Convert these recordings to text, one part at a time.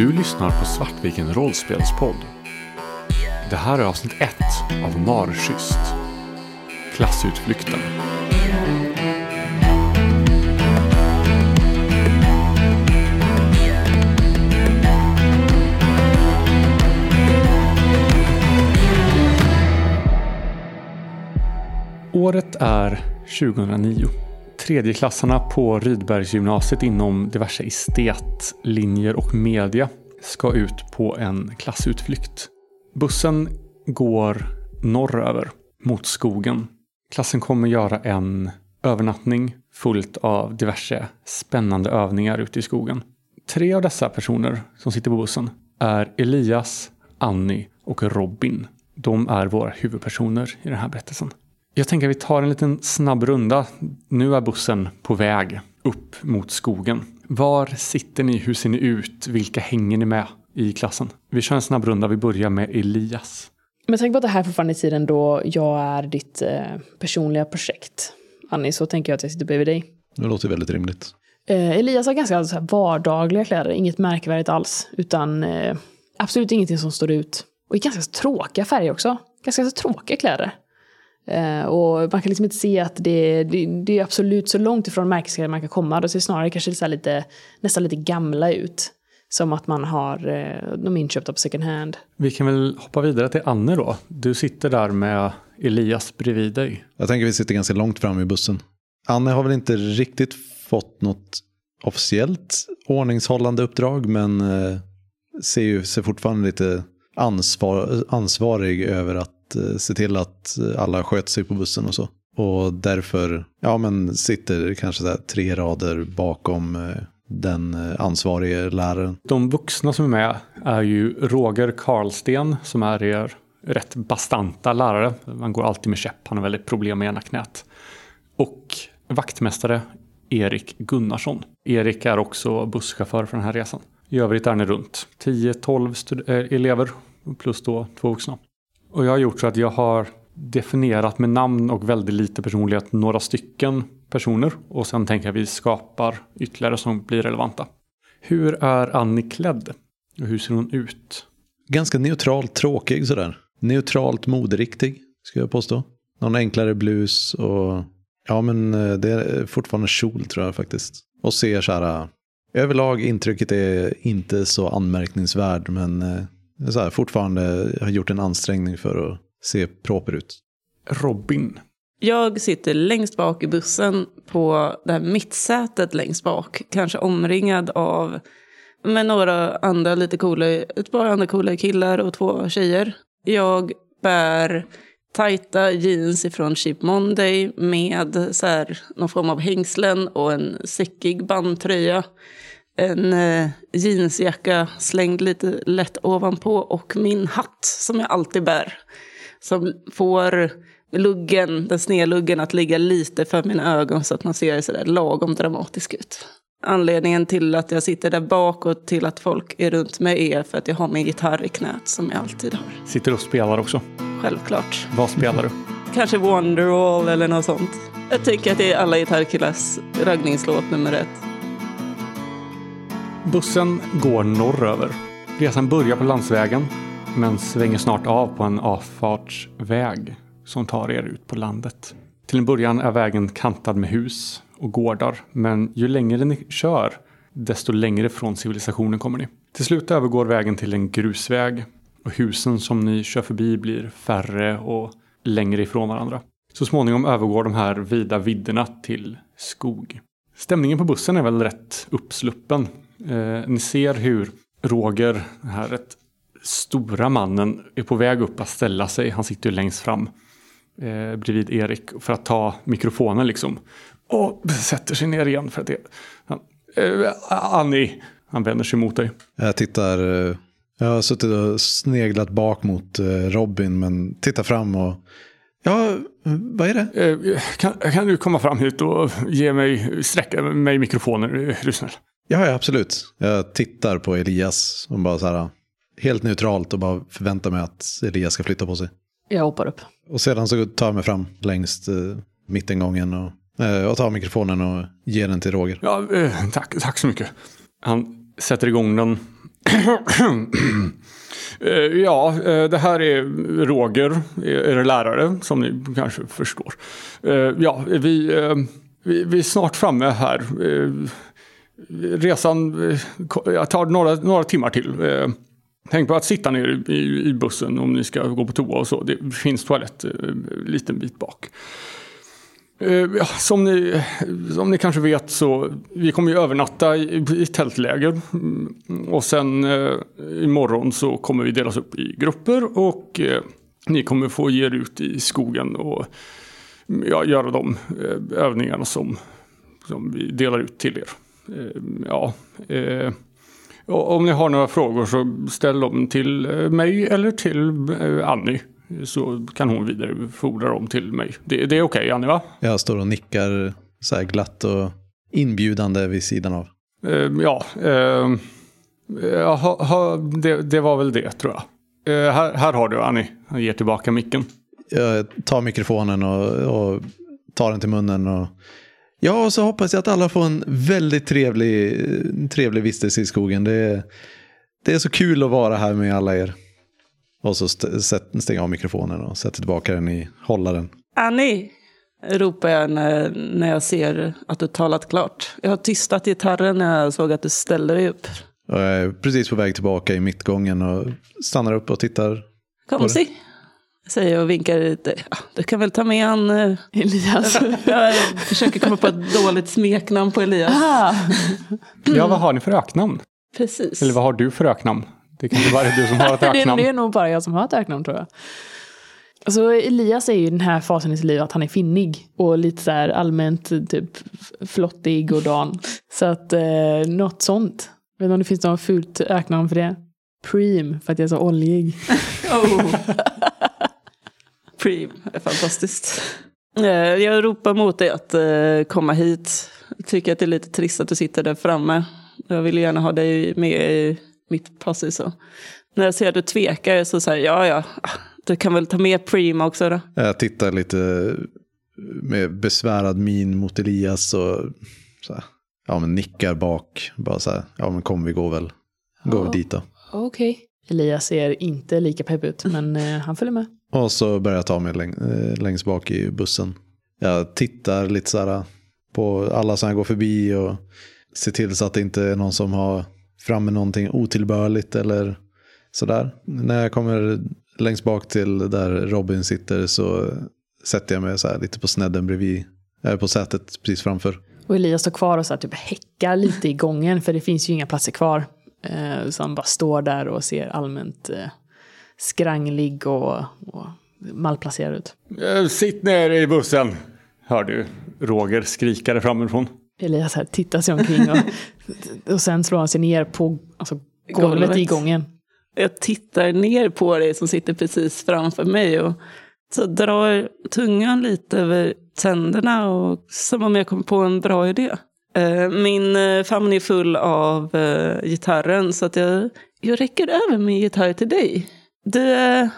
Du lyssnar på Svartviken rollspelspodd. Det här är avsnitt ett av Marschyst. Klassutflykten. Året är 2009. Tredjeklassarna på Rydbergsgymnasiet inom diverse estetlinjer och media ska ut på en klassutflykt. Bussen går norröver mot skogen. Klassen kommer göra en övernattning fullt av diverse spännande övningar ute i skogen. Tre av dessa personer som sitter på bussen är Elias, Annie och Robin. De är våra huvudpersoner i den här berättelsen. Jag tänker att vi tar en liten snabb runda. Nu är bussen på väg upp mot skogen. Var sitter ni? Hur ser ni ut? Vilka hänger ni med i klassen? Vi kör en snabb runda. Vi börjar med Elias. Men tänk på att det här är fortfarande är tiden då jag är ditt eh, personliga projekt. Annie, så tänker jag att jag sitter bredvid dig. Det låter väldigt rimligt. Eh, Elias har ganska så vardagliga kläder, inget märkvärdigt alls. Utan eh, absolut ingenting som står ut. Och i ganska tråkiga färger också. Ganska så tråkiga kläder. Eh, och man kan liksom inte se att det, det, det är absolut så långt ifrån märkeskläder man kan komma. Det ser snarare kanske så här lite, nästan lite gamla ut. Som att man har eh, de inköpta på second hand. Vi kan väl hoppa vidare till Anne då. Du sitter där med Elias bredvid dig. Jag tänker vi sitter ganska långt fram i bussen. Anne har väl inte riktigt fått något officiellt ordningshållande uppdrag men eh, ser ju ser fortfarande lite ansvar, ansvarig över att Eh, se till att alla sköter sig på bussen och så. Och därför ja, men sitter kanske så här tre rader bakom eh, den eh, ansvarige läraren. De vuxna som är med är ju Roger Karlsten som är er rätt bastanta lärare. Han går alltid med käpp, han har väldigt problem med ena knät. Och vaktmästare Erik Gunnarsson. Erik är också busschaufför för den här resan. I övrigt är ni runt 10-12 elever plus då två vuxna. Och jag har gjort så att jag har definierat med namn och väldigt lite personlighet några stycken personer och sen tänker jag att vi skapar ytterligare som blir relevanta. Hur är Annie klädd? Och hur ser hon ut? Ganska neutralt tråkig sådär. Neutralt moderiktig, skulle jag påstå. Någon enklare blus och ja men eh, det är fortfarande kjol tror jag faktiskt. Och ser så här, eh, överlag intrycket är inte så anmärkningsvärd men eh, så här, fortfarande har gjort en ansträngning för att se proper ut. Robin. Jag sitter längst bak i bussen på det här mittsätet längst bak. Kanske omringad av med några andra lite coola, ett par andra coola killar och två tjejer. Jag bär tajta jeans ifrån Cheap Monday med så här, någon form av hängslen och en säckig bandtröja. En eh, jeansjacka slängd lite lätt ovanpå och min hatt som jag alltid bär. Som får luggen, den snedluggen att ligga lite för mina ögon så att man ser sådär lagom dramatisk ut. Anledningen till att jag sitter där bak och till att folk är runt mig är för att jag har min gitarr i knät som jag alltid har. Sitter och spelar också. Självklart. Vad spelar du? Kanske Wonderwall eller något sånt. Jag tycker att det är alla gitarrkillars raggningslåt nummer ett. Bussen går norröver. Resan börjar på landsvägen men svänger snart av på en avfartsväg som tar er ut på landet. Till en början är vägen kantad med hus och gårdar men ju längre ni kör desto längre från civilisationen kommer ni. Till slut övergår vägen till en grusväg och husen som ni kör förbi blir färre och längre ifrån varandra. Så småningom övergår de här vida vidderna till skog. Stämningen på bussen är väl rätt uppsluppen. Eh, ni ser hur Roger, den här rätt stora mannen, är på väg upp att ställa sig. Han sitter ju längst fram eh, bredvid Erik för att ta mikrofonen liksom. Och sätter sig ner igen för att det... Han, eh, Annie, han vänder sig mot dig. Jag tittar, eh, jag har suttit och sneglat bak mot eh, Robin men tittar fram och Ja, vad är det? Eh, kan, kan, du komma fram hit och ge mig, sträcka mig mikrofonen, är du snäll? Ja, ja, absolut. Jag tittar på Elias och bara så här helt neutralt och bara förväntar mig att Elias ska flytta på sig. Jag hoppar upp. Och sedan så tar jag mig fram längst eh, mittingången och, eh, och tar mikrofonen och ger den till Roger. Ja, eh, tack, tack så mycket. Han sätter igång den Eh, Ja, eh, det här är Roger, er lärare, som ni kanske förstår. Eh, Ja, vi, eh, vi, vi är snart framme här. Resan eh, jag tar några, några timmar till. Eh, Tänk på att sitta ner i, i, bussen om ni ska gå på toa och så. Det finns toalett en liten bit bak. Som, ni, som ni kanske vet så vi kommer ju övernatta i, i tältläger. Mm, och sen eh, imorgon så kommer vi delas upp i grupper och eh, ni kommer få ge er ut i skogen och mm, ja, göra de eh, övningarna som, som vi delar ut till er. Eh, ja, eh, om ni har några frågor så ställ dem till eh, mig eller till Annie. Så kan hon vidarebefordra dem till mig. Det, det är okej Annie va? Jag står och nickar så här glatt och inbjudande vid sidan av. Ja, ha, ha, det, det var väl det tror jag. Här, här har du Annie. Jag ger tillbaka micken. Jag tar mikrofonen och, och tar den till munnen. Och, ja, och så hoppas jag att alla får en väldigt trevlig, trevlig vistelse i skogen. Det är, det är så kul att vara här med alla er. Och så st- jag av mikrofonen och sätter tillbaka den i hållaren. Annie, ropar jag när, när jag ser att du talat klart. Jag har tystat gitarren när jag såg att du ställde dig upp. Och jag är precis på väg tillbaka i mittgången och stannar upp och tittar. Kom si, säger jag och vinkar lite. Ja, du kan väl ta med han... eh, Elias. Jag försöker komma på ett dåligt smeknamn på Elias. ah, Ja, vad har ni för öknamn? Precis. Eller vad har du för öknamn? Det kanske bara är du som har ett det, öknamn. det är nog bara jag som har ett öknamn tror jag. Alltså Elias är ju i den här fasen i sitt liv att han är finnig. Och lite så här allmänt typ flottig och dan. Så att eh, något sånt. Vet inte om det finns något fult öknamn för det. Preem, för att jag är så oljig. Oh. Preem är fantastiskt. Eh, Jag ropar mot dig att eh, komma hit. Jag tycker att det är lite trist att du sitter där framme. Jag vill gärna ha dig med i mitt pass. Så. När jag ser att du tvekar så säger jag, ja ja, du kan väl ta med Preem också då. Jag tittar lite med besvärad min mot Elias och så här, ja, men nickar bak. Bara så här, ja men kom vi går väl, går väl dit då. Okej. Elias ser inte lika pepp ut, men eh, han följer med. Och så börjar jag ta mig läng eh, längst bak i bussen. Jag tittar lite så här eh, på alla som jag går förbi och ser till så att det inte är någon som har framme någonting otillbörligt eller sådär. När jag kommer längst bak till där Robin sitter så sätter jag mig så här lite på snedden bredvid, äh, på sätet precis framför. Och Elias står kvar och så här, typ häckar lite i gången, för det finns ju inga platser kvar. Eh, så han bara står där och ser allmänt eh, skranglig och, och malplacerad ut. Eh, Sitt ner i bussen, hör du Roger skrika där framifrån. Elias här tittar sig omkring och, och sen slår han sig ner på alltså, golvet, Golvet. i gången. Jag tittar ner på dig som sitter precis framför mig och så drar tungan lite över tänderna och som om jag kommer på en bra idé. Eh, Min eh, famn är full av gitarren så att jag, jag räcker över min gitarr till dig. Du, eh,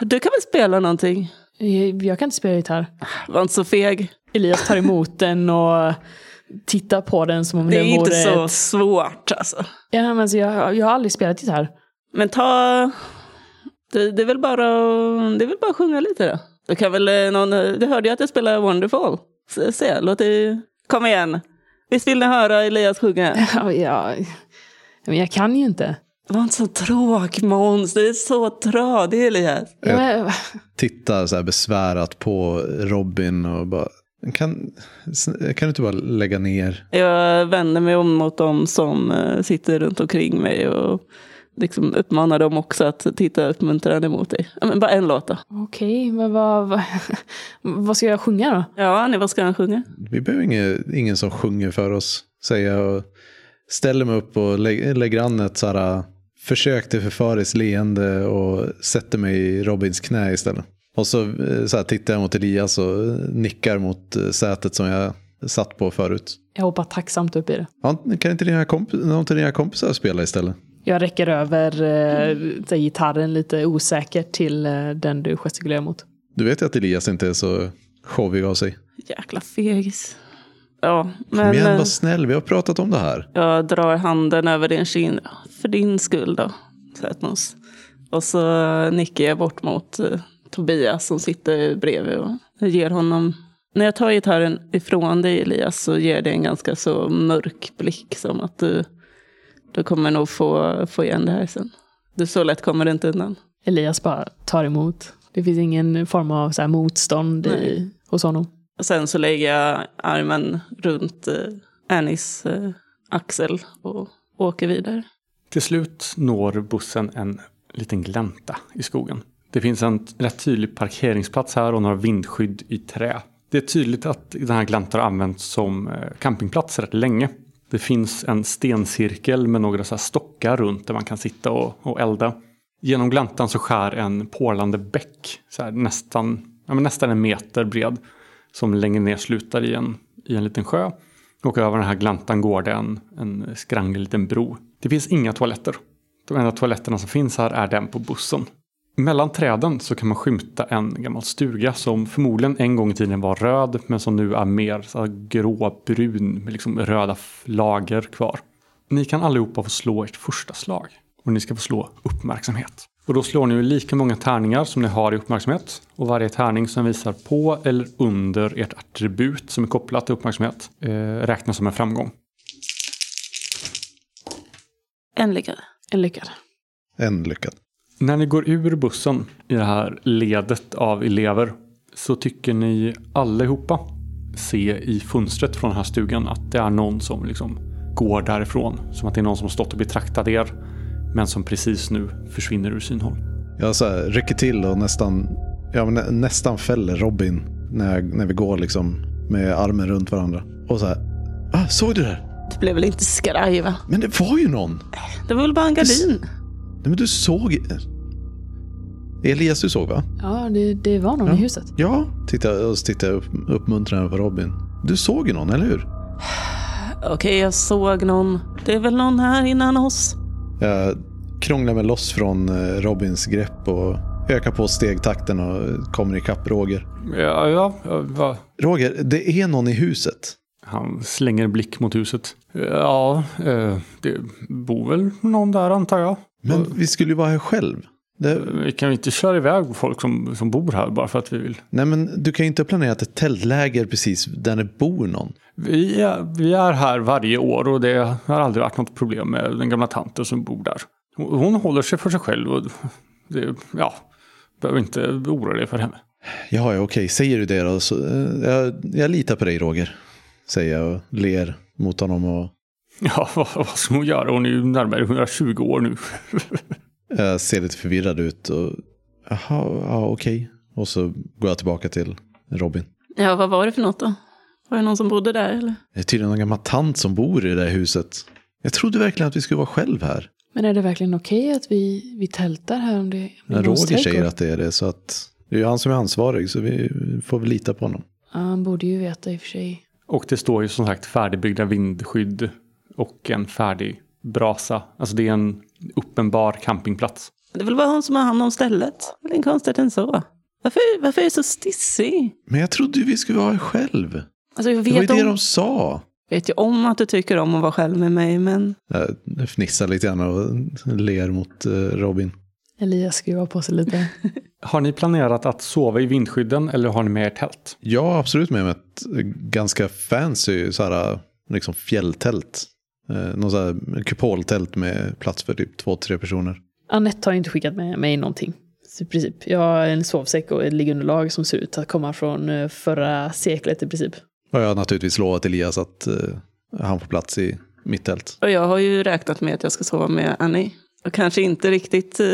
du kan väl spela någonting? Jag, jag kan inte spela gitarr. Var inte så feg. Elias tar emot den och tittar på den som om Det är den inte vore så ett... svårt alltså. Ja, men alltså, jag, jag har aldrig spelat gitarr. Men ta... Det, det, är väl bara, det är väl bara att sjunga lite då. Du kan väl eh, någon... Du hörde ju att jag spelar Wonderful. Se, se låt det... Kom igen. Visst vill ni höra Elias sjunga? Ja, ja, men jag kan ju inte. Var inte så tråk Måns. Du är så tradig Elias. Ja, men, Tittar så här besvärat på Robin och bara, kan, kan du inte bara lägga ner? Jag vänder mig om mot dem som eh, sitter runt omkring mig och liksom uppmanar dem också att titta uppmuntrande mot dig. Men bara en låt då. Okej, men vad, vad, vad ska jag sjunga då? Ja, Annie, vad ska han sjunga? Vi behöver ingen, ingen som sjunger för oss, säger jag. Och ställer mig upp och lä lägger an ett så här, försök till förföriskt leende och sätter mig i Robins knä istället. Och så, eh, så här, tittar jag mot Elias och nickar mot eh, sätet som jag satt på förut. Jag hoppar tacksamt upp i det. Ja, kan inte dina, komp någon av dina kompisar spela istället? Jag räcker över eh, gitarren lite osäkert till eh, den du gestikulerar mot. Du vet ju att Elias inte är så showig av sig. Jäkla fegis. Ja, Kom men igen, eh, var snäll, vi har pratat om det här. jag drar handen över din kind. För din skull då, Sötnos. Och så nickar jag bort mot eh, Tobias som sitter bredvid och ger honom när jag tar gitarren ifrån dig Elias så ger det en ganska så mörk blick som att du, du kommer nog få, få igen det här sen. Du så lätt kommer det inte undan. Elias bara tar emot. Det finns ingen form av så motstånd i, hos honom. Och sen så lägger jag armen runt eh, Annies eh, axel och åker vidare. Till slut når bussen en liten glänta i skogen. Det finns en rätt tydlig parkeringsplats här och några vindskydd i trä. Det är tydligt att den här gläntan har använts som eh, campingplats rätt länge. Det finns en stencirkel med några så stockar runt där man kan sitta och, och elda. Genom gläntan så skär en porlande bäck, så här, nästan, ja, nästan en meter bred, som längre ner slutar i en, i en liten sjö. Och över den här gläntan går det en, en skranglig liten bro. Det finns inga toaletter. De enda toaletterna som finns här är den på bussen. Mellan träden så kan man skymta en gammal stuga som förmodligen en gång i tiden var röd men som nu är mer så gråbrun med liksom röda lager kvar. Ni kan allihopa få slå ert första slag och ni ska få slå uppmärksamhet. Och då slår ni lika många tärningar som ni har i uppmärksamhet och varje tärning som visar på eller under ert attribut som är kopplat till uppmärksamhet eh, räknas som en framgång. En lyckad. En lyckad. En lyckad. När ni går ur bussen i det här ledet av elever så tycker ni allihopa se i fönstret från den här stugan att det är någon som liksom går därifrån. Som att det är någon som stått och betraktat er men som precis nu försvinner ur synhåll. Jag så här, rycker till och nästan, ja, nä, nästan fäller Robin när, jag, när vi går liksom med armen runt varandra. Och så här, ah, såg du det? Blev väl inte skraj va? Men det var ju någon! Det var väl bara en gardin? Nej, men du såg... Elias, du såg va? Ja, det, det var någon Ja. i huset. Ja, titta, och så tittar jag upp, uppmuntrande på Robin. Du såg ju någon, eller hur? Okej, jag såg någon. Det är väl någon här innan oss? Jag krånglar mig loss från eh, Robins grepp och ökar på stegtakten och kommer ikapp Roger. Ja, ja, ja, va? Roger, det är någon i huset. Han slänger en blick mot huset. Ja, eh, det bor väl någon där antar jag. Men vi skulle ju vara här själv. Det, Vi kan ju inte köra iväg folk som, som bor här bara för att vi vill. nej men du kan ju inte ha planerat ett tältläger precis där det bor någon. Vi är, vi är här varje år och det har aldrig varit något problem med den gamla tanten som bor där. Hon hon håller sig för sig själv och det, ja, behöver inte oroa dig för henne. Ja, ja, okej, säger du det då så eh, jag, jag litar på dig Roger. Säger jag och ler mot honom och Ja, vad, vad ska hon göra? Hon är ju närmare 120 år nu. jag ser lite förvirrad ut och jaha, ja okej. Och så går jag tillbaka till Robin. Ja, vad var det för något då? Var det någon som bodde där eller? Det är tydligen någon gammal tant som bor i det där huset. Jag trodde verkligen att vi skulle vara själv här. Men är det verkligen okej att vi, vi tältar här om det blir Roger säger att det är det så att det är ju han som är ansvarig så vi får väl lita på honom. Ja, han borde ju veta i och för sig. Och det står ju som sagt färdigbyggda vindskydd och en färdig brasa. Alltså det är en uppenbar campingplats. Det är väl bara hon som har hand om stället. Det är väl konstigt än så. Varför, varför är du så stissig? Men jag trodde ju vi skulle vara själv. Alltså jag Det var ju vet, det om, de sa. vet ju om att du tycker om att vara själv med mig, men Jag fnissar lite grann och ler mot eh, Robin. Elias skruvar på sig lite. Har ni planerat att sova i vindskydden eller har ni med er tält? Jag har absolut med mig ett ganska fancy så här, liksom fjälltält. Eh, någon så här kupoltält med plats för typ två, tre personer. Anette har inte skickat med mig någonting. Så i princip. Jag har en sovsäck och ett liggunderlag som ser ut att komma från eh, förra seklet i princip. Och jag har naturligtvis lovat Elias att eh, han får plats i mitt tält. och jag har ju räknat med att jag ska sova med Annie. Och kanske inte riktigt eh,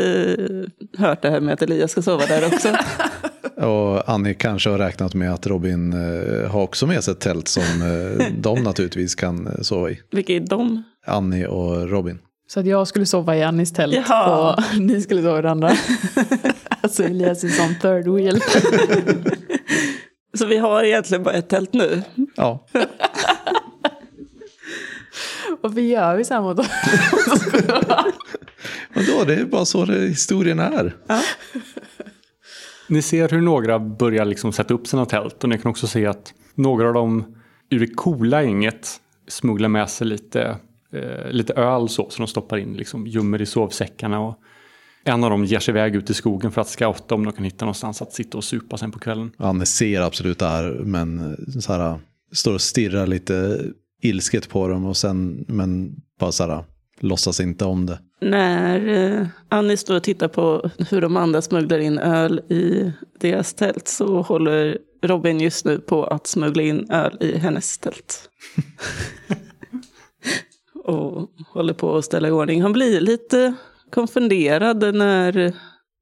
hört det här med att Elias ska sova där också. Och Annie kanske har räknat med att Robin eh, har också med sig ett tält som eh, de naturligtvis kan sova i. Vilka är de? Annie och Robin. Så att jag skulle sova i Annis tält Jaha. och ni skulle sova i det andra. alltså Elias är som third wheel. Så vi har egentligen bara ett tält nu. Ja, Varför gör vi så här mot oss? Och då, det är bara så det, historien är. Ni ser hur några börjar liksom sätta upp sina tält och ni kan också se att några av dem ur det coola gänget smugglar med sig lite eh, lite öl så som de stoppar in, liksom gömmer i sovsäckarna. Och en av dem ger sig iväg ut i skogen för att scouta om de kan hitta någonstans att sitta och supa sen på kvällen. Han ser absolut det här, men så här, står och stirrar lite ilsket på dem och sen, men bara så här, låtsas inte om det. När eh, Annie står och tittar på hur de andra smugglar in öl i deras tält så håller Robin just nu på att smuggla in öl i hennes tält. och håller på att ställa i ordning. Han blir lite konfunderad när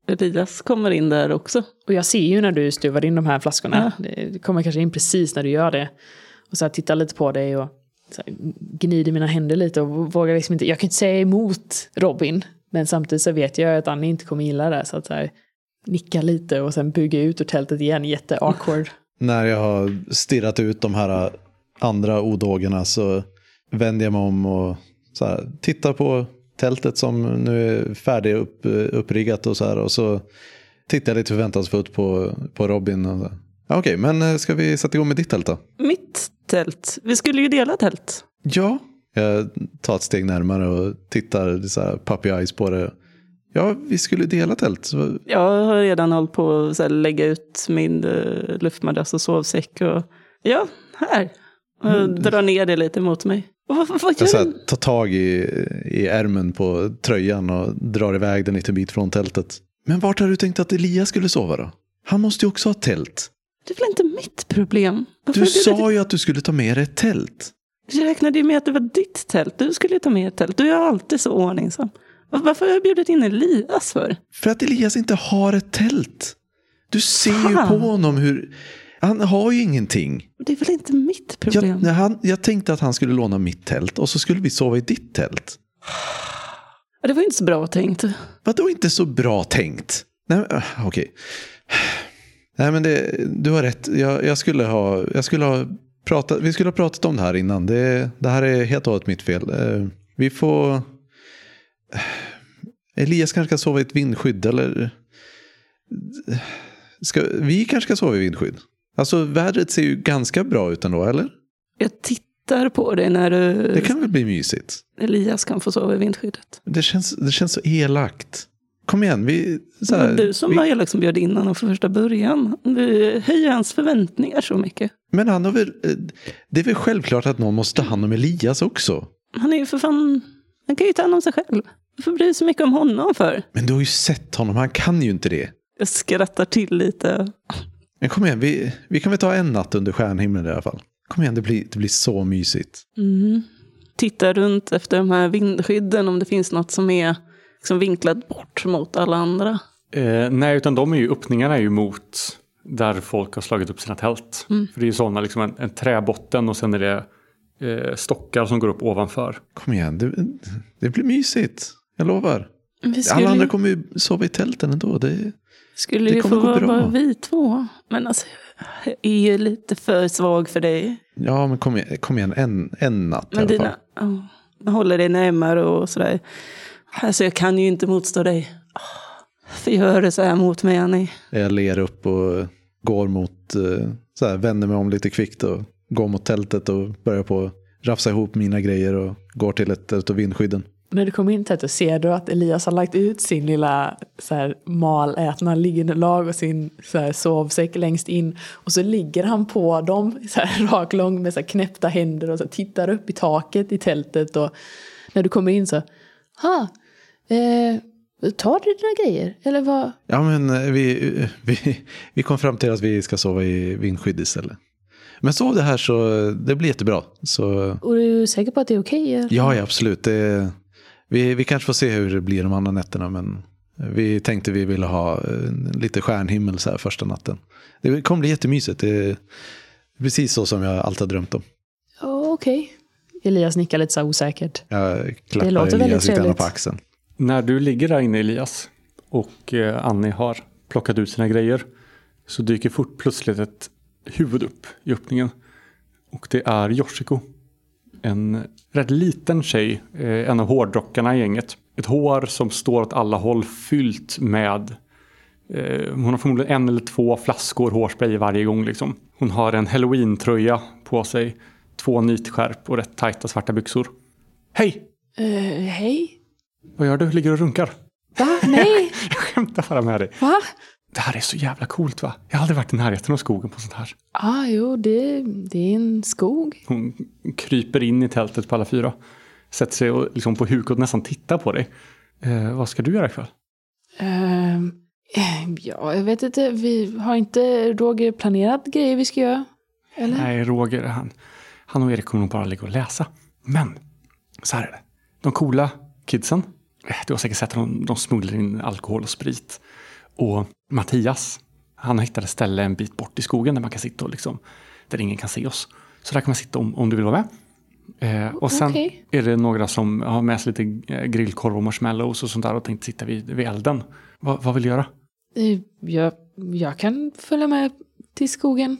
Elias kommer in där också. Och jag ser ju när du stuvar in de här flaskorna. Det kommer kanske in precis när du gör det. Och så här, tittar lite på dig och gnider mina händer lite och vågar liksom inte. Jag kan inte säga emot Robin. Men samtidigt så vet jag att Annie inte kommer gilla det. Så att så här, nicka lite och sen bygga ut ur tältet igen. Jätte-awkward. När jag har stirrat ut de här andra odågorna så vänder jag mig om och så här, tittar på tältet som nu är färdig upp, uppriggat och så här. Och så tittar jag lite förväntansfullt på, på Robin. Och så. Ja, Okej, men eh, ska vi sätta igång med ditt tält då? Mitt tält. Vi skulle ju dela tält. Ja. Jag tar ett steg närmare och tittar så här puppy eyes på det. Ja, vi skulle dela tält. Jag har redan hållit på att lägga ut min uh, luftmadrass och sovsäck. Och, ja, här. Och drar ner det lite mot mig. Vad, vad, jag så här, tar tag i, i ärmen på tröjan och drar iväg den lite bit från tältet. Men vart har du tänkt att Elias skulle sova då? Han måste ju också ha tält. Det är väl inte mitt problem? Varför Du sa ju att du skulle ta med dig ett tält. Jag räknade ju med att det var ditt tält. Du skulle ju ta med ett tält. Du är alltid så ordningsam. Var- Varför har jag bjudit in Elias för? För att Elias inte har ett tält. Du ser ju Fan. på honom hur... Han har ju ingenting. Det är väl inte mitt problem? Jag, när han, jag tänkte att han skulle låna mitt tält och så skulle vi sova i ditt tält. Det var ju inte så bra tänkt. Vadå inte så bra tänkt? Nej, äh, okej. Nej men det, du har rätt. Jag, jag, skulle ha, jag skulle ha pratat, vi skulle ha pratat om det här innan. Det, det här är helt och hållet mitt fel. Eh, Vi får... eh, Elias kanske ska sova i ett vindskydd eller... Ska, vi kanske ska sova i vindskydd. Alltså vädret ser ju ganska bra ut ändå, eller? Jag tittar på dig när du, Det kan väl bli mysigt? Elias kan få sova i vindskyddet. Det känns, det känns så elakt. Kom igen, vi... Så här, du som vi var elak som bjöd in honom från första början. Du höjer hans förväntningar så mycket. Men han har väl, eh, det är väl självklart att någon måste ta hand om Elias också. Han är ju för fan... Han kan ju ta hand om sig själv. Du får bry dig så mycket om honom för. Men du har ju sett honom, han kan ju inte det. Jag skrattar till lite. Men kom igen, vi, vi kan väl ta en natt under stjärnhimlen i alla fall. Kom igen, det blir, det blir så mysigt. Mm. Titta runt efter de här vindskydden om det finns något som är liksom vinklat bort mot alla andra. Eh, nej, utan de är ju, öppningarna är ju mot där folk har slagit upp sina tält. För det är ju sådana, liksom en, en träbotten och sen är det eh, stockar som går upp ovanför. Kom igen, det, det blir mysigt. Jag lovar. Vi Alla skulle, andra kommer ju sova i tälten ändå. Det, skulle det ju få vara bara vi två. Men alltså, jag är ju lite för svag för dig. ja, men kom igen, kom igen en, en natt i Men alla dina, fall. oh, jag håller dig närmare och sådär. Alltså jag kan ju inte motstå dig. Oh, Varför gör du så här mot mig Annie? Jag ler upp och går mot, eh, så här, vänder mig om lite kvickt och går mot tältet och börjar på rafsa ihop mina grejer och går till ett ett av vindskydden. När du kommer in till det ser du att Elias har lagt ut sin lilla så här, malätna liggande lag och sin så här, sovsäck längst in. Och så ligger han på dem så här, rak lång med så här, knäppta händer och så här, tittar upp i taket i tältet. Och när du kommer in så, ha, eh, tar du dina grejer? Eller vad? Ja, men eh, vi, vi, vi kom fram till att vi ska sova i vindskydd istället. Men sov det här så eh, det blir jättebra. Så Och är du säker på att det är okej? eller? ja, ja absolut. Det, vi, vi kanske får se hur det blir de andra nätterna. Men vi tänkte vi ville ha eh, lite stjärnhimmel så här första natten. Det kommer bli jättemysigt. Det är precis så som jag alltid har drömt om. Ja, okej. Elias nickar lite så osäkert. Jag klappar låter väldigt Elias grann trevligt. på axeln. När du ligger där inne Elias och eh, Annie har plockat ut sina grejer så dyker fort plötsligt ett huvud upp i öppningen. Och det är Yoshiko. En rätt liten tjej, eh, en av hårdrockarna i gänget. Ett hår som står åt alla håll fyllt med eh, hon har förmodligen en eller två flaskor hårspray varje gång. Liksom. Hon har en halloween-tröja på sig, två nitskärp och rätt tajta svarta byxor. Hej! Uh, hej? Vad gör du? Ligger och runkar? Va? Nej? Jag skämtar bara med dig. Va? Det här är så jävla coolt va? Jag har aldrig varit i närheten av skogen på sånt här. ah, jo, det, det är en skog. Hon kryper in i tältet på alla fyra. Sätter sig och liksom på huk och nästan tittar på dig. Eh, vad ska du göra ikväll? Eh, ja, jag vet inte. Vi har inte Roger planerat grejer vi ska göra? Eller? Nej, Roger, han, han och Erik kommer nog bara ligga och läsa. Men, så här är det. De coola kidsen, du har säkert sett att de, de smugglar in alkohol och sprit. Och Mattias, han hittat ett ställe en bit bort i skogen där man kan sitta och liksom, där ingen kan se oss. Så där kan man sitta om, om du vill vara med. Eh, och sen Okej. är det några som har med sig lite eh, grillkorv och marshmallows och sånt där och tänkte sitta vid, vid elden. Va, vad vill du göra? Eh, Jag, jag kan följa med till skogen.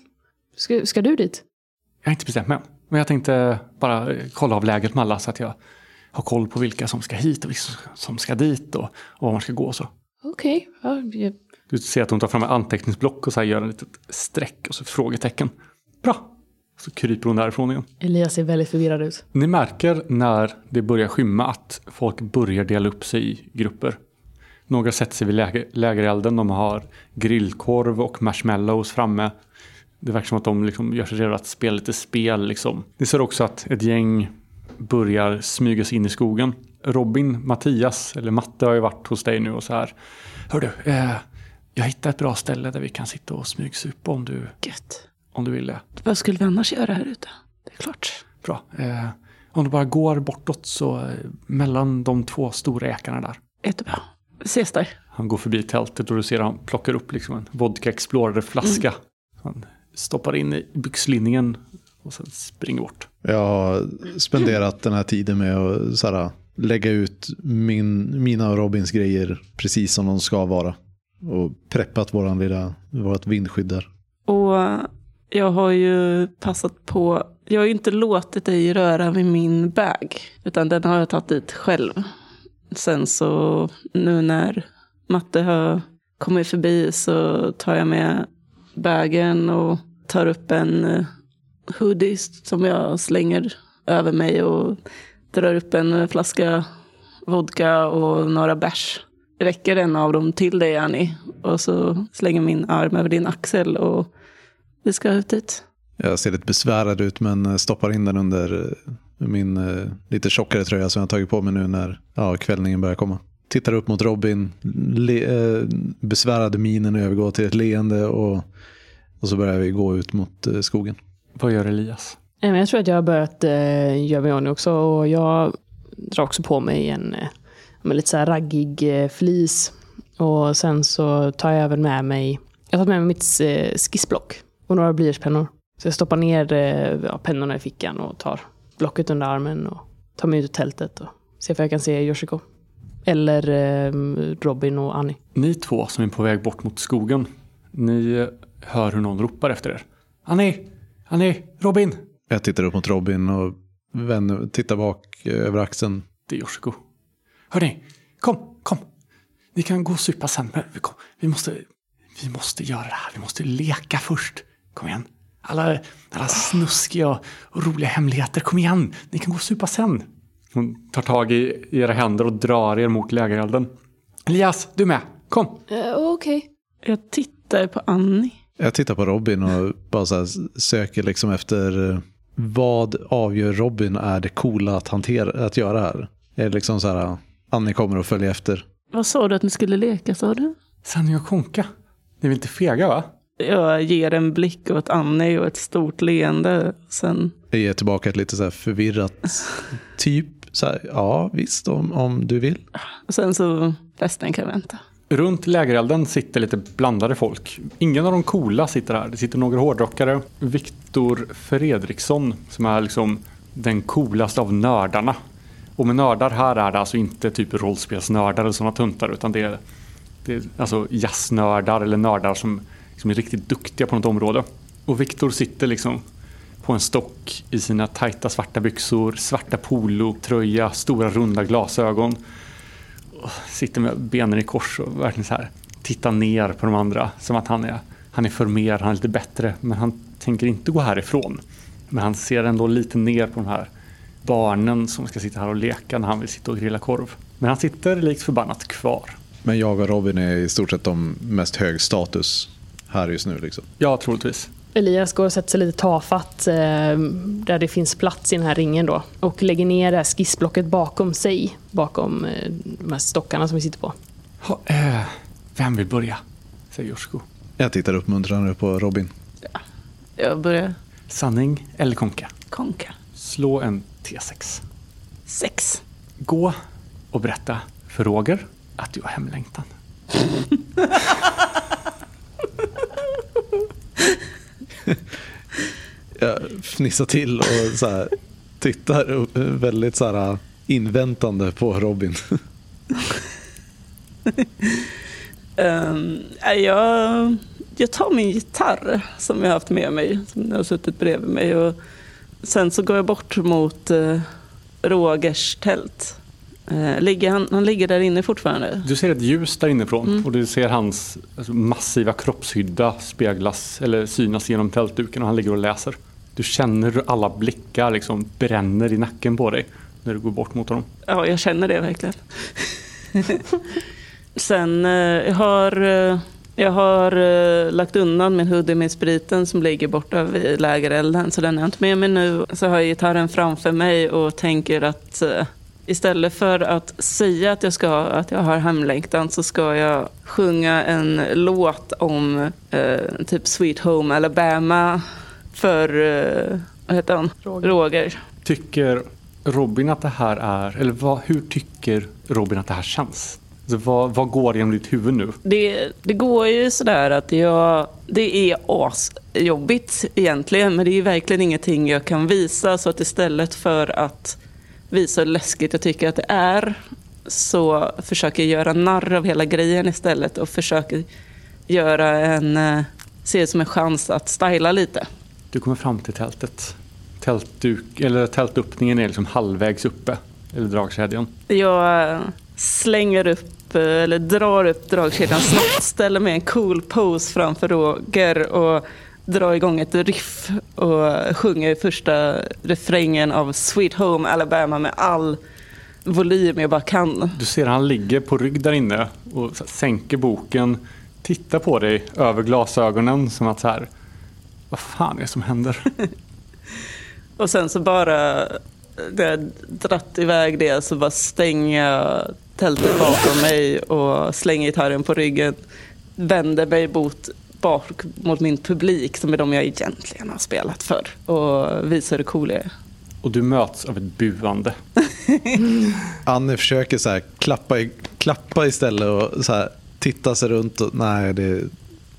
Ska, ska du dit? Jag har inte bestämt mig än. Men jag tänkte bara eh, kolla av läget med alla så att jag har koll på vilka som ska hit och vilka som ska dit och, och var man ska gå och så. Okej. Ja, jag- Du ser att hon tar fram ett anteckningsblock och så här gör ett litet streck och så frågetecken. Bra! Så kryper hon därifrån igen. Elias ser väldigt förvirrad ut. Ni märker när det börjar skymma att folk börjar dela upp sig i grupper. Några sätter sig vid läger, lägerelden, de har grillkorv och marshmallows framme. Det verkar som att de liksom gör sig redo att spela lite spel. Liksom. Ni ser också att ett gäng börjar smyga sig in i skogen. Robin, Mattias, eller Matte har ju varit hos dig nu och så här. Hör du, eh, jag hittade ett bra ställe där vi kan sitta och smygsupa om du, Gött. om du vill det. Vad skulle vi annars göra här ute? Det är klart. Bra. Eh, om du bara går bortåt så eh, mellan de två stora ekarna där. Jättebra. Vi ses där. Han går förbi tältet och du ser han plockar upp liksom en vodka explorer-flaska. Han stoppar in i byxlinningen och sen springer bort. Jag har spenderat den här tiden med att så här, lägga ut min, mina och Robins grejer precis som de ska vara. Och preppat våran lilla, vårat vindskydd där. Och jag har ju passat på, jag har ju inte låtit dig röra vid min bag, utan den har jag tagit dit själv. Sen så nu när Matte har kommit förbi så tar jag med bagen och tar upp en hoodies som jag slänger över mig och drar upp en flaska vodka och några bärs. Räcker en av dem till dig Annie? Och så slänger min arm över din axel och vi ska ut dit. Jag ser lite besvärad ut men stoppar in den under eh, min eh, lite tjockare tröja som jag har tagit på mig nu när ja, kvällningen börjar komma. Tittar upp mot Robin, le, eh, besvärade minen övergår till ett leende och, och så börjar vi gå ut mot eh, skogen. Vad gör Elias? Jag tror att jag har börjat eh, göra mig i ordning också. Och jag drar också på mig en eh, lite så här raggig eh, flis. Och sen så tar jag även med mig, jag tagit med mig mitt eh, skissblock och några blyertspennor. Så jag stoppar ner eh, ja, pennorna i fickan och tar blocket under armen och tar mig ut ur tältet och ser om jag kan se Yoshiko. Eller eh, Robin och Annie. Ni två som är på väg bort mot skogen. Ni hör hur någon ropar efter er. Annie! Annie! Robin! Jag tittar upp mot Robin och vänder, tittar bak eh, över axeln. Det är Yoshiko. Hörni, kom, kom. Ni kan gå och supa sen, men vi, kom, vi, måste, vi måste göra det här. Vi måste leka först. Kom igen. Alla, alla snuskiga och, roliga hemligheter. Kom igen, ni kan gå och supa sen. Hon tar tag i era händer och drar er mot lägerelden. Elias, du med. Kom. Eh, Okej. Jag tittar på Annie. Jag tittar på Robin och bara så här söker liksom efter eh, vad avgör Robin är det coola att, hantera, att göra här. Är det liksom så här, Annie kommer att följa efter. Vad sa du att ni skulle leka, sa du? Sanni och Konka. Ni är väl inte fega va? Jag ger en blick åt Annie och ett stort leende. Sen, Jag ger tillbaka ett lite så här förvirrat typ. Så här, ja, visst om, om du vill. och sen så, resten kan vänta. Runt lägerelden sitter lite blandade folk. Ingen av de coola sitter här. Det sitter några hårdrockare. Viktor Fredriksson som är liksom den coolaste av nördarna. Och med nördar här är det alltså inte typ rollspelsnördar eller sådana tuntar utan det är, det är alltså jazznördar eller nördar som, som är riktigt duktiga på något område. Och Viktor sitter liksom på en stock i sina tajta svarta byxor, svarta polotröja, stora runda glasögon sitter med benen i kors och verkligen så här tittar ner på de andra som att han är, han är för mer, han är lite bättre men han tänker inte gå härifrån. Men han ser ändå lite ner på de här barnen som ska sitta här och leka när han vill sitta och grilla korv. Men han sitter likt förbannat kvar. Men jag och Robin är i stort sett de mest hög status här just nu. Liksom. Ja, troligtvis. Elias går och sätter sig lite tafatt eh, där det finns plats i den här ringen då. Och lägger ner det här skissblocket bakom sig. Bakom eh, de här stockarna som vi sitter på. Ha, eh, vem vill börja? Säger Joshko. Jag tittar uppmuntrande på Robin. Jag börjar Sanning eller konka? konka. Slå en T6. Sex. Gå och berätta för Roger att du har hemlängtan. Jag fnissar till och så här, tittar väldigt så här, inväntande på Robin. Um, jag, jag tar min gitarr som jag har haft med mig, som jag har suttit bredvid mig. Och sen så går jag bort mot uh, Rogers tält. Eh, ligger han, han ligger där inne fortfarande. Du ser ett ljus där inifrån och du ser hans alltså, massiva kroppshydda speglas eller synas genom tältduken och han ligger och läser. Du känner hur alla blickar liksom bränner i nacken på dig när du går bort mot honom. Ja, jag känner det verkligen. Sen, eh, jag har, eh, jag har lagt undan min hoodie med spriten som ligger borta vid lägerelden, så den är jag inte med mig nu. Så har jag gitarren framför mig och tänker att istället för att säga att jag, ska, att jag har hemlängtan så ska jag sjunga en låt om eh, typ Sweet Home Alabama för, eh, vad heter han? Roger. Roger. Tycker Robin att det här är, eller vad, hur tycker Robin att det här känns? Alltså, vad, vad går genom ditt huvud nu? Det, det går ju sådär att jag, det är asjobbigt egentligen, men det är verkligen ingenting jag kan visa. Så att istället för att visa hur läskigt jag tycker att det är, så försöker jag göra narr av hela grejen istället och försöker göra en, eh, se det som en chans att styla lite. Du kommer fram till tältet. Tältduk, eller tältöppningen är liksom halvvägs uppe, eller dragkedjan. Jag eh, slänger upp, eh, eller drar upp dragkedjan snabbt, ställer mig en cool pose framför Roger och drar igång ett riff och sjunger första refrängen av Sweet Home Alabama med all volym jag bara kan. Du ser han ligger på rygg där inne och sänker boken, tittar på dig över glasögonen som att så här, vad fan är det som händer? Och sen så bara, när jag dratt iväg det, så bara stänger jag tältet bakom mig och slänger gitarren på ryggen. Vänder mig mot, bak mot min publik, som är de jag egentligen har spelat för. Och visar hur cool jag är. Och du möts av ett buande. Annie försöker så här, klappa, i, klappa istället och så här, titta sig runt. Och, nej, det,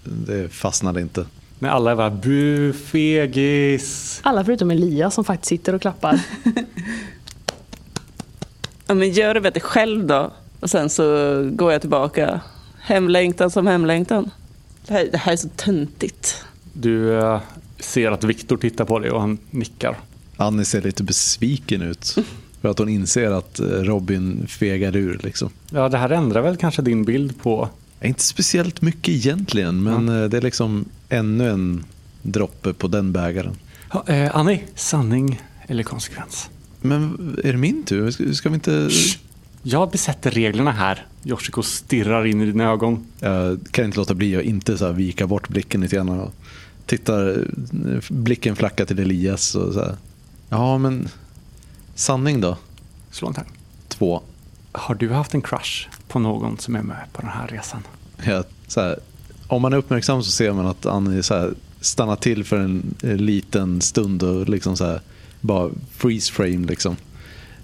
det fastnade inte. När alla är bara bu, fegis. Alla förutom Elias som faktiskt sitter och klappar. Ja, men gör det bättre själv då. Och sen så går jag tillbaka. Hemlängtan som hemlängtan. Det här, det här är så töntigt. Du eh, ser att Viktor tittar på dig och han nickar. Annie ser lite besviken ut. För att hon inser att eh, Robin fegar ur. Liksom. Ja, det här ändrar väl kanske din bild på... Inte speciellt mycket egentligen, men eh, det är liksom ännu en droppe på den bägaren. Ja, eh, Annie, sanning eller konsekvens? Men är det min tur? Ska, ska vi inte... Jag besätter reglerna här. Yoshiko stirrar in i dina ögon. Jag kan inte låta bli att inte så vika bort blicken lite grann och tittar, blicken flackar till Elias och så här. Ja, men sanning då? Slå en tärning. Två. Har du haft en crush på någon som är med på den här resan? Jag, så här, om man är uppmärksam så ser man att Annie så här, stannar till för en, liten stund och liksom så här, bara freeze frame liksom.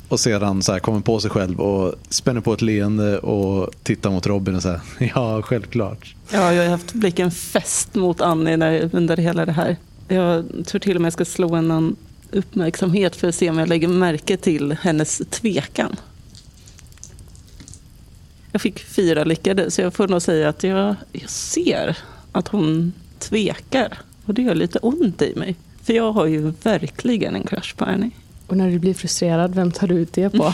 Och sedan så här, kommer på sig själv och spänner på ett leende och tittar mot Robin och säger ja, självklart. Ja, jag har haft blicken fäst mot Annie när, under hela det här. Jag tror till och med jag ska slå en någon uppmärksamhet för att se om jag lägger märke till hennes tvekan. Jag fick fyra lyckade, så jag får nog säga att jag, jag ser att hon tvekar. Och det gör lite ont i mig. För jag har ju verkligen en crush på Annie. Och när du blir frustrerad, vem tar du ut det på?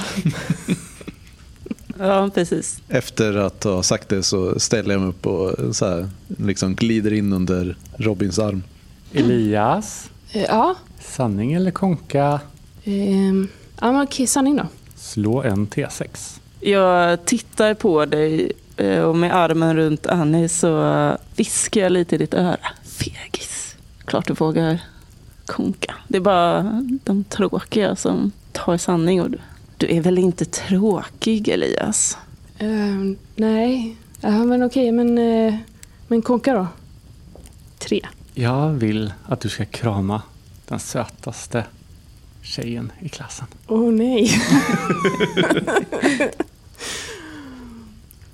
Ja, precis. Efter att ha sagt det så ställer jag mig upp och så här, liksom glider in under Robins arm. Elias, ja. sanning eller konka? ehm, Ja, men okej, sanning då. Slå en T6. Jag tittar på dig eh, och med armen runt Annie så viskar jag lite i ditt öra. Fegis. Klart du vågar konka. Det är bara de tråkiga som tar sanning. Och du, du är väl inte tråkig Elias? Ehm, nej, ja, men okej, men, eh, men konka då. Tre. Jag vill att du ska krama den sötaste tjejen i klassen. Åh oh, nej.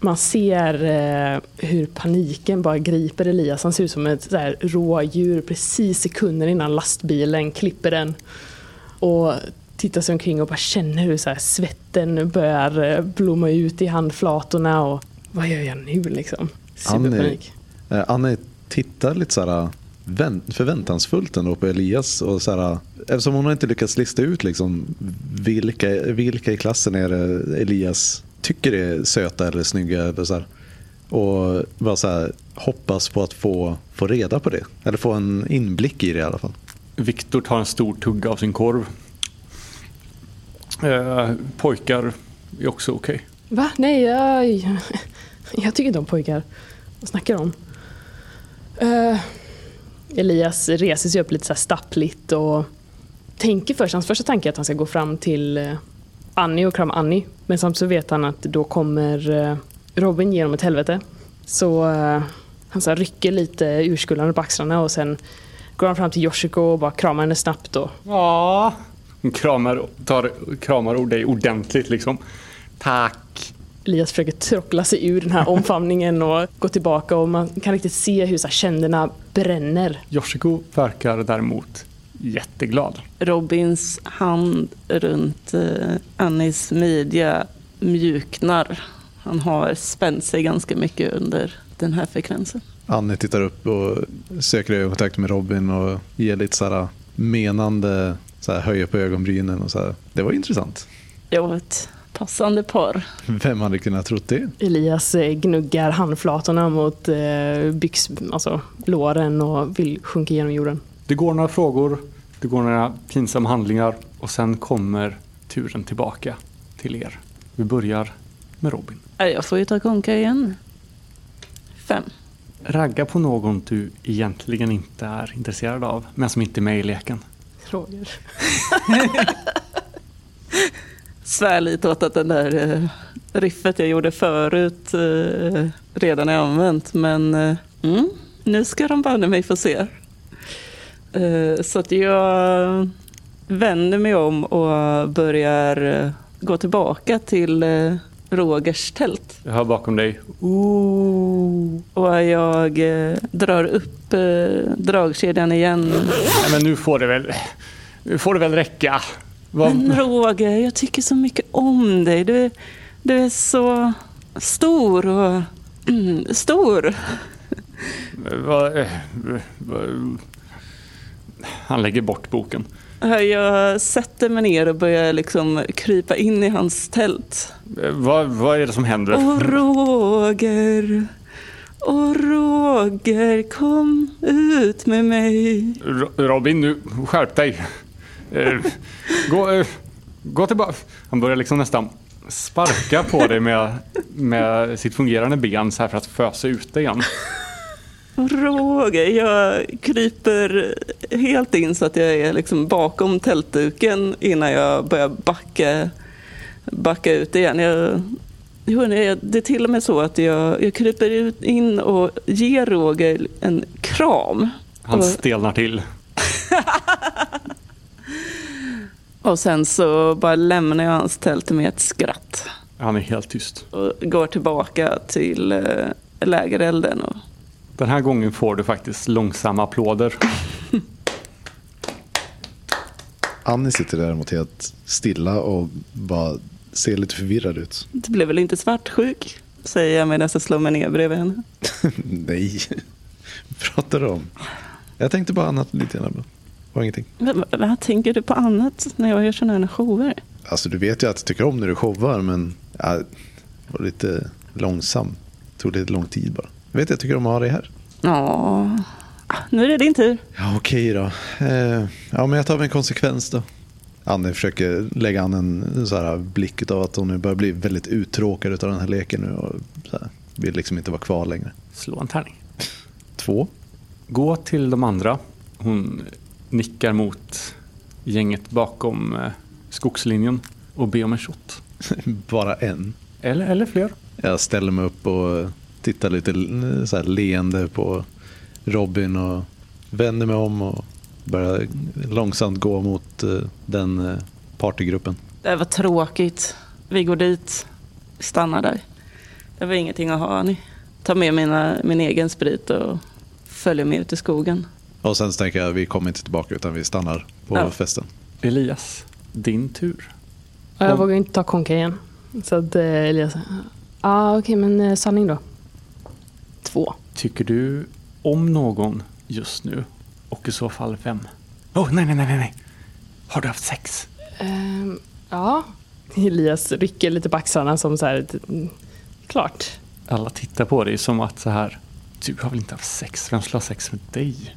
Man ser eh, hur paniken bara griper Elias. Han ser ut som ett så här, rådjur precis sekunder innan lastbilen klipper den. Och tittar sig omkring och bara känner hur så här, svetten börjar eh, blomma ut i handflatorna. Och vad gör jag nu liksom? Superpanik. Annie, eh, Annie tittar lite så här vänt, förväntansfullt ändå på Elias. Och så här, eftersom hon har inte lyckats lista ut liksom, vilka, vilka i klassen är det Elias tycker är söta eller snygga. Eller så här. Och bara så här, hoppas på att få, få reda på det. Eller få en inblick i det i alla fall. Viktor tar en stor tugga av sin korv. Eh, pojkar är också okej. Okay. Va? Nej, jag, jag tycker inte om pojkar. Vad snackar du om? Uh, Elias reser sig upp lite så här stappligt och tänker först, hans första tanke är att han ska gå fram till uh, Annie och krama Annie. Men samtidigt så vet han att då kommer uh, Robin genom ett helvete. Så han så rycker lite urskullande på axlarna och sen går han fram till Yoshiko och bara kramar henne snabbt. Och... Ja, hon kramar, tar, kramar dig ordentligt liksom. Tack. Elias försöker trockla sig ur den här omfamningen och gå tillbaka och man kan riktigt se hur så känderna bränner. Yoshiko verkar däremot jätteglad. Robins hand runt eh, Annis midja mjuknar. Han har spänt sig ganska mycket under den här frekvensen. Annie tittar upp och söker ögonkontakt med Robin och ger lite så här menande så här, höjer på ögonbrynen och så här. Det var intressant. Ja, ett passande par. Vem hade kunnat tro det? Elias eh, gnuggar handflatorna mot eh, byx, alltså låren och vill sjunka igenom jorden. Det går några frågor, det går några pinsamma handlingar och sen kommer turen tillbaka till er. Vi börjar med Robin. Jag får ju ta konka igen. Fem. Ragga på någon du egentligen inte är intresserad av, men som inte är med i leken. Roger. Svär lite åt att den där eh, riffet jag gjorde förut eh, redan är använt. Men eh, mm, nu ska de banne mig få se. Så att jag vänder mig om och börjar gå tillbaka till Rogers tält. Jag hör bakom dig. Ooh. Och jag drar upp dragkedjan igen. Nej, men nu får det väl, nu får det väl räcka. Vad... Men Roger, jag tycker så mycket om dig. Du, du är så stor och mm, stor. Va, va, han lägger bort boken. Jag sätter mig ner och börjar liksom krypa in i hans tält. Vad, vad är det som händer? Åh Roger, Åh Roger, kom ut med mig. Robin, nu skärp dig. Eh, gå, eh, gå tillbaka. Han börjar liksom nästan sparka på dig med, med sitt fungerande ben så här för att fösa ut dig igen. Roger, jag kryper helt in så att jag är liksom bakom tältduken innan jag börjar backa, backa ut igen. Jag, det är till och med så att jag, jag kryper in och ger Roger en kram. Han stelnar till. Och sen så bara lämnar jag hans tält med ett skratt. Han är helt tyst. Och går tillbaka till äh, lägerelden. Och... Den här gången får du faktiskt långsamma applåder. Annie sitter däremot helt stilla och bara ser lite förvirrad ut. Du blev väl inte svartsjuk? Säger jag medan jag slår mig ner bredvid henne. Nej, pratar du om? Jag tänkte bara annat lite grann var ingenting. vad tänker du på annat när jag gör sådana här shower? Alltså du vet ju att jag tycker om när du showar men jag var lite långsam. Det tog lite lång tid bara. Jag vet jag tycker om att ha dig här. Ja, nu är det din tur. Ja okej då. Eh, ja men jag tar en konsekvens då. Annie försöker lägga an en så här blick av att hon nu börjar bli väldigt uttråkad av den här leken nu och så här, vill liksom inte vara kvar längre. Slå en tärning. Två. Gå till de andra. Hon nickar mot gänget bakom eh, skogslinjen och ber om en shot. Bara en. Eller, eller fler. Jag ställer mig upp och tittar lite så här leende på Robin och vänder mig om och börjar långsamt gå mot eh, den eh, partygruppen. Det var tråkigt. Vi går dit. Stannar där. Det var ingenting att ha. Ni. Ta med mina, min egen sprit och följer med ut i skogen. Och sen så tänker jag vi kommer inte tillbaka utan vi stannar på Ja. festen. Elias, din tur. Ja, Jag vågar inte ta konka igen. Så att eh, Elias... Ja, ah, okej, men eh, sanning då? Två. Tycker du om någon just nu? Och i så fall vem? Oh, nej, nej, nej, nej. Har du haft sex? Ehm, ja. Elias rycker lite på axlarna som så här... mm, Klart. Alla tittar på dig som att så här. Du har väl inte haft sex? Vem skulle ha sex med dig?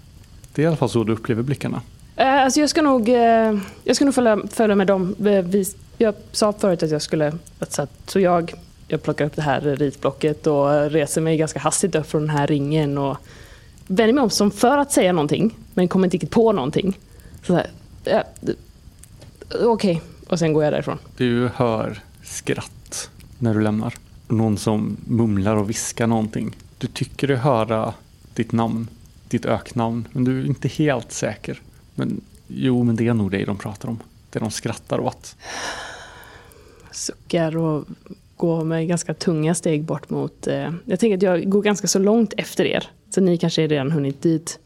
Det är i alla fall så du upplever blickarna. Eh, alltså jag ska nog, eh, jag ska nog följa, följa med dem. Eh, Vi, jag sa förut att jag skulle... att Så, att, så jag, jag plockar upp det här ritblocket och reser mig ganska hastigt upp från den här ringen och vänder mig om som för att säga någonting, men kommer inte riktigt på någonting. Så här, ja, Okej, och sen går jag därifrån. Du hör skratt när du lämnar. Någon som mumlar och viskar någonting. Du tycker dig höra ditt namn, ditt öknamn, men du är inte helt säker. Men jo, men det är nog dig de pratar om. Det de skrattar åt. suckar och gå med ganska tunga steg bort mot... Eh, jag tänker att jag går ganska så långt efter er. Så ni kanske redan hunnit dit.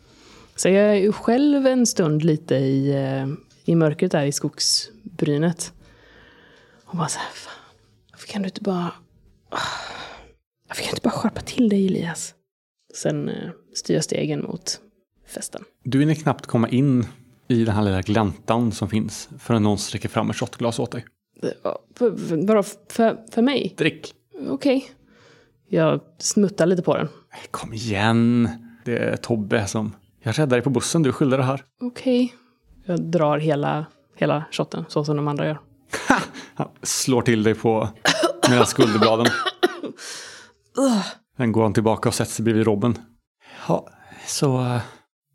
Så jag är ju själv en stund lite i, eh, i mörkret där i skogsbrynet. Och bara så här, fan, varför kan du inte bara... Ah, varför kan du inte bara skärpa till dig Elias? Sen eh, styr jag stegen mot festen. Du hinner knappt komma in i den här lilla gläntan som finns förrän någon sträcker fram ett shotglas åt dig. Eh, för- för- för, för mig? Drick! Okej. Jag smuttar lite på den. Kom igen! Det är Tobbe som... Jag räddade dig på bussen, du skyllde det här. Okej. Jag drar hela, hela shotten, så som de andra gör. Han slår till dig på mellan skulderbladen. Sen går han tillbaka och sätter sig bredvid Robin. Ja, så uh,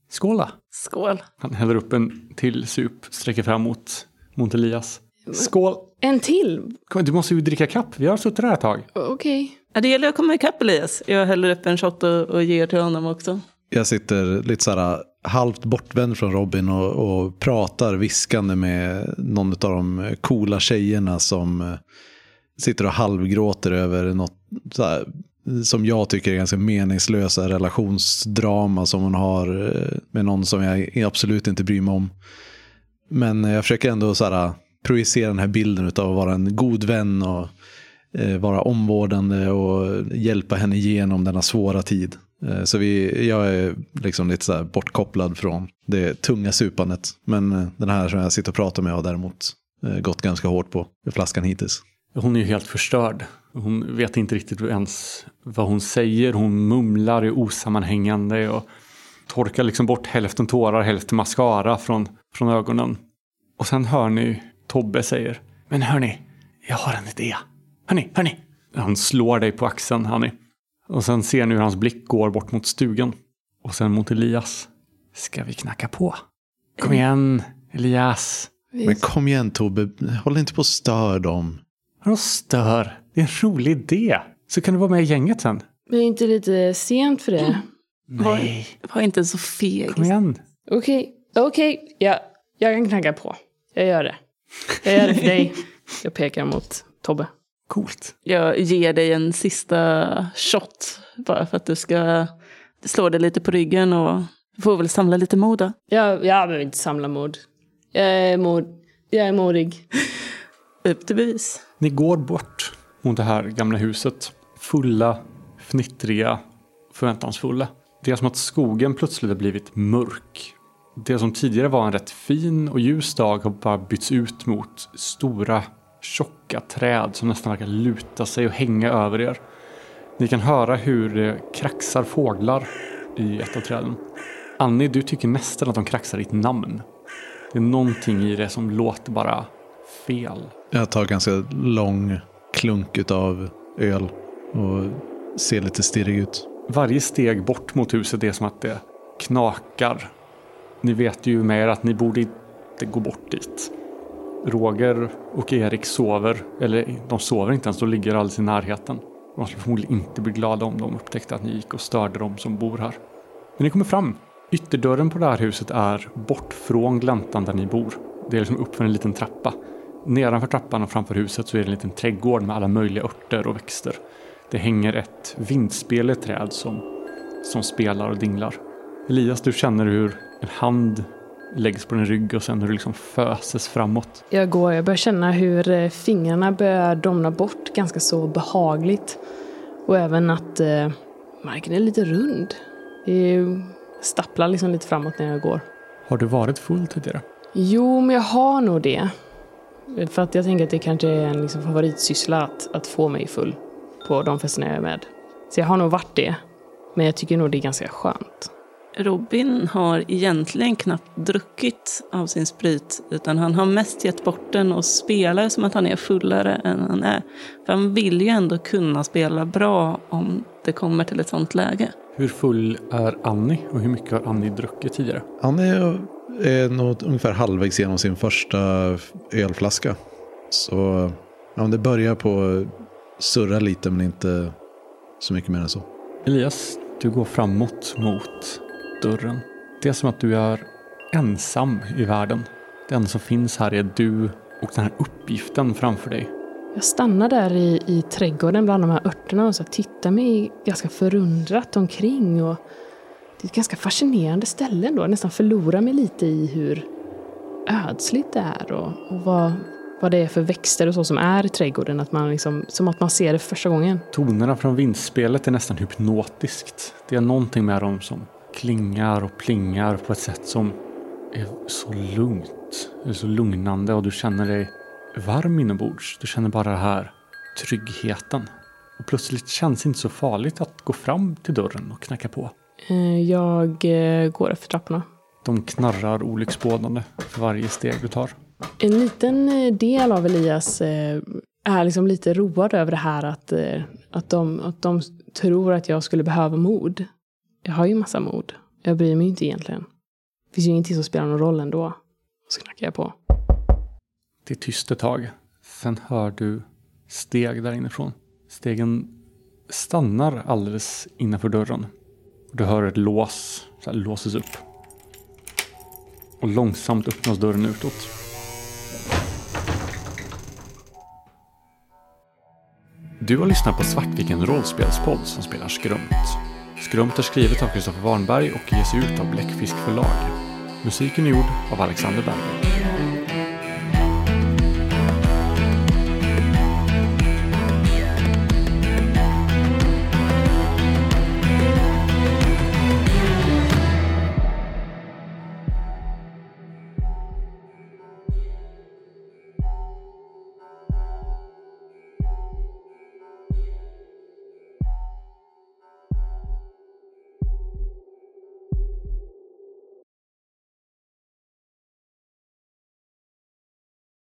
skål då. Skål. Han häller upp en till sup, sträcker fram mot, mot Elias. Skål! En till? Kom, du måste ju dricka kapp, vi har suttit här ett tag. Okej. Ja, det gäller att komma ikapp Elias. Jag häller upp en shot och, och ger till honom också. Jag sitter lite så här halvt bortvänd från Robin och, och pratar viskande med någon av de coola tjejerna som eh, sitter och halvgråter över något så här, som jag tycker är ganska meningslösa relationsdrama som hon har med någon som jag absolut inte bryr mig om. Men jag försöker ändå så här, projicera den här bilden av att vara en god vän och eh, vara omvårdande och hjälpa henne igenom denna svåra tid. Eh, Så vi, jag är liksom lite så här bortkopplad från det tunga supandet. Men eh, den här som jag sitter och pratar med har däremot eh, gått ganska hårt på flaskan hittills. Hon är ju helt förstörd. Hon vet inte riktigt ens vad hon säger. Hon mumlar, är osammanhängande och torkar liksom bort hälften tårar, hälften mascara från, från ögonen. Och sen hör ni Tobbe säger Men hörni, jag har en idé. Hörni, hörni. Han slår dig på axeln, hörni. Och sen ser ni hur hans blick går bort mot stugan. Och sen mot Elias. Ska vi knacka på? Kom igen, Elias. Men kom igen Tobbe, håll inte på att stör dem. Vadå stör? Det är en rolig idé. Så kan du vara med i gänget sen. Men är inte lite sent för det? Nej, Var inte så feg. kom igen. Okej, okej. Ja, jag kan knacka på. Jag gör det. Jag gör det för dig. Jag pekar mot Tobbe. Coolt. Jag ger dig en sista shot. Bara för att du ska slå dig lite på ryggen och du får väl samla lite mod då. Jag, jag behöver inte samla mod. Jag är, mod, jag är modig. Upp till bevis. Ni går bort mot det här gamla huset. Fulla, fnittriga, förväntansfulla. Det är som att skogen plötsligt har blivit mörk. Det som tidigare var en rätt fin och ljus dag har bara bytts ut mot stora, tjocka träd som nästan verkar luta sig och hänga över er. Ni kan höra hur det kraxar fåglar i ett av träden. Annie, du tycker nästan att de kraxar ditt namn. Det är någonting i det som låter bara fel. Jag tar ganska lång klunk av öl och ser lite stirrig ut. Varje steg bort mot huset är som att det knakar. Ni vet ju med er att ni borde inte gå bort dit. Roger och Erik sover, eller de sover inte ens, de ligger alldeles i närheten. De skulle förmodligen inte bli glada om de upptäckte att ni gick och störde dem som bor här. Men ni kommer fram. Ytterdörren på det här huset är bort från gläntan där ni bor. Det är liksom uppför en liten trappa. Nedanför trappan och framför huset så är det en liten trädgård med alla möjliga örter och växter. Det hänger ett vindspel i ett träd som, som spelar och dinglar. Elias, du känner hur en hand läggs på din rygg och sen hur du liksom föses framåt. Jag går, jag börjar känna hur eh, fingrarna börjar domna bort ganska så behagligt. Och även att eh, marken är lite rund. Det stapplar liksom lite framåt när jag går. Har du varit full tidigare? Jo, men jag har nog det. För att jag tänker att det kanske är en liksom favoritsyssla att, att få mig full på de festerna jag är med. Så jag har nog varit det. Men jag tycker nog det är ganska skönt. Robin har egentligen knappt druckit av sin sprit, utan han har mest gett bort den och spelar som att han är fullare än han är. För han vill ju ändå kunna spela bra om det kommer till ett sånt läge. Hur full är Annie och hur mycket har Annie druckit tidigare? Är, är nog ungefär halvvägs genom sin första ölflaska. Så ja, det börjar på surra lite men inte så mycket mer än så. Elias, du går framåt mot dörren. Det är som att du är ensam i världen. Enda som finns här är du och den här uppgiften framför dig. Jag stannar där i, i trädgården bland de här örterna och så tittar mig ganska förundrat omkring. Och det är ett ganska fascinerande ställe ändå. Jag nästan förlorar mig lite i hur ödsligt det är och, och vad, vad det är för växter och så som är i trädgården. Att man liksom, som att man ser det första gången. Tonerna från vindspelet är nästan hypnotiskt. Det är någonting med dem som klingar och plingar på ett sätt som är så lugnt. Det är så lugnande och du känner dig varm inombords. Du känner bara det här tryggheten. Och plötsligt känns det inte så farligt att gå fram till dörren och knacka på. Eh, Jag eh, går efter trapporna. De knarrar olycksbådande för varje steg du tar. En liten eh, del av Elias är liksom lite road över det här att, att, de, att de tror att jag skulle behöva mod. Jag har ju massa mod. Jag bryr mig inte egentligen. Det finns ju ingenting som spelar någon roll ändå. Så knackar jag på. Det är tyst ett tag. Sen hör du steg där inifrån. Stegen stannar alldeles innanför dörren. Du hör ett lås så här, låses upp. Och långsamt öppnas dörren utåt. Du har lyssnat på Svartviken rollspelspodd som spelar Skrömt. Skrömt är skrivet av Kristoffer Warnberg och ges ut av Bläckfisk förlag. Musiken är gjord av Alexander Bergberg.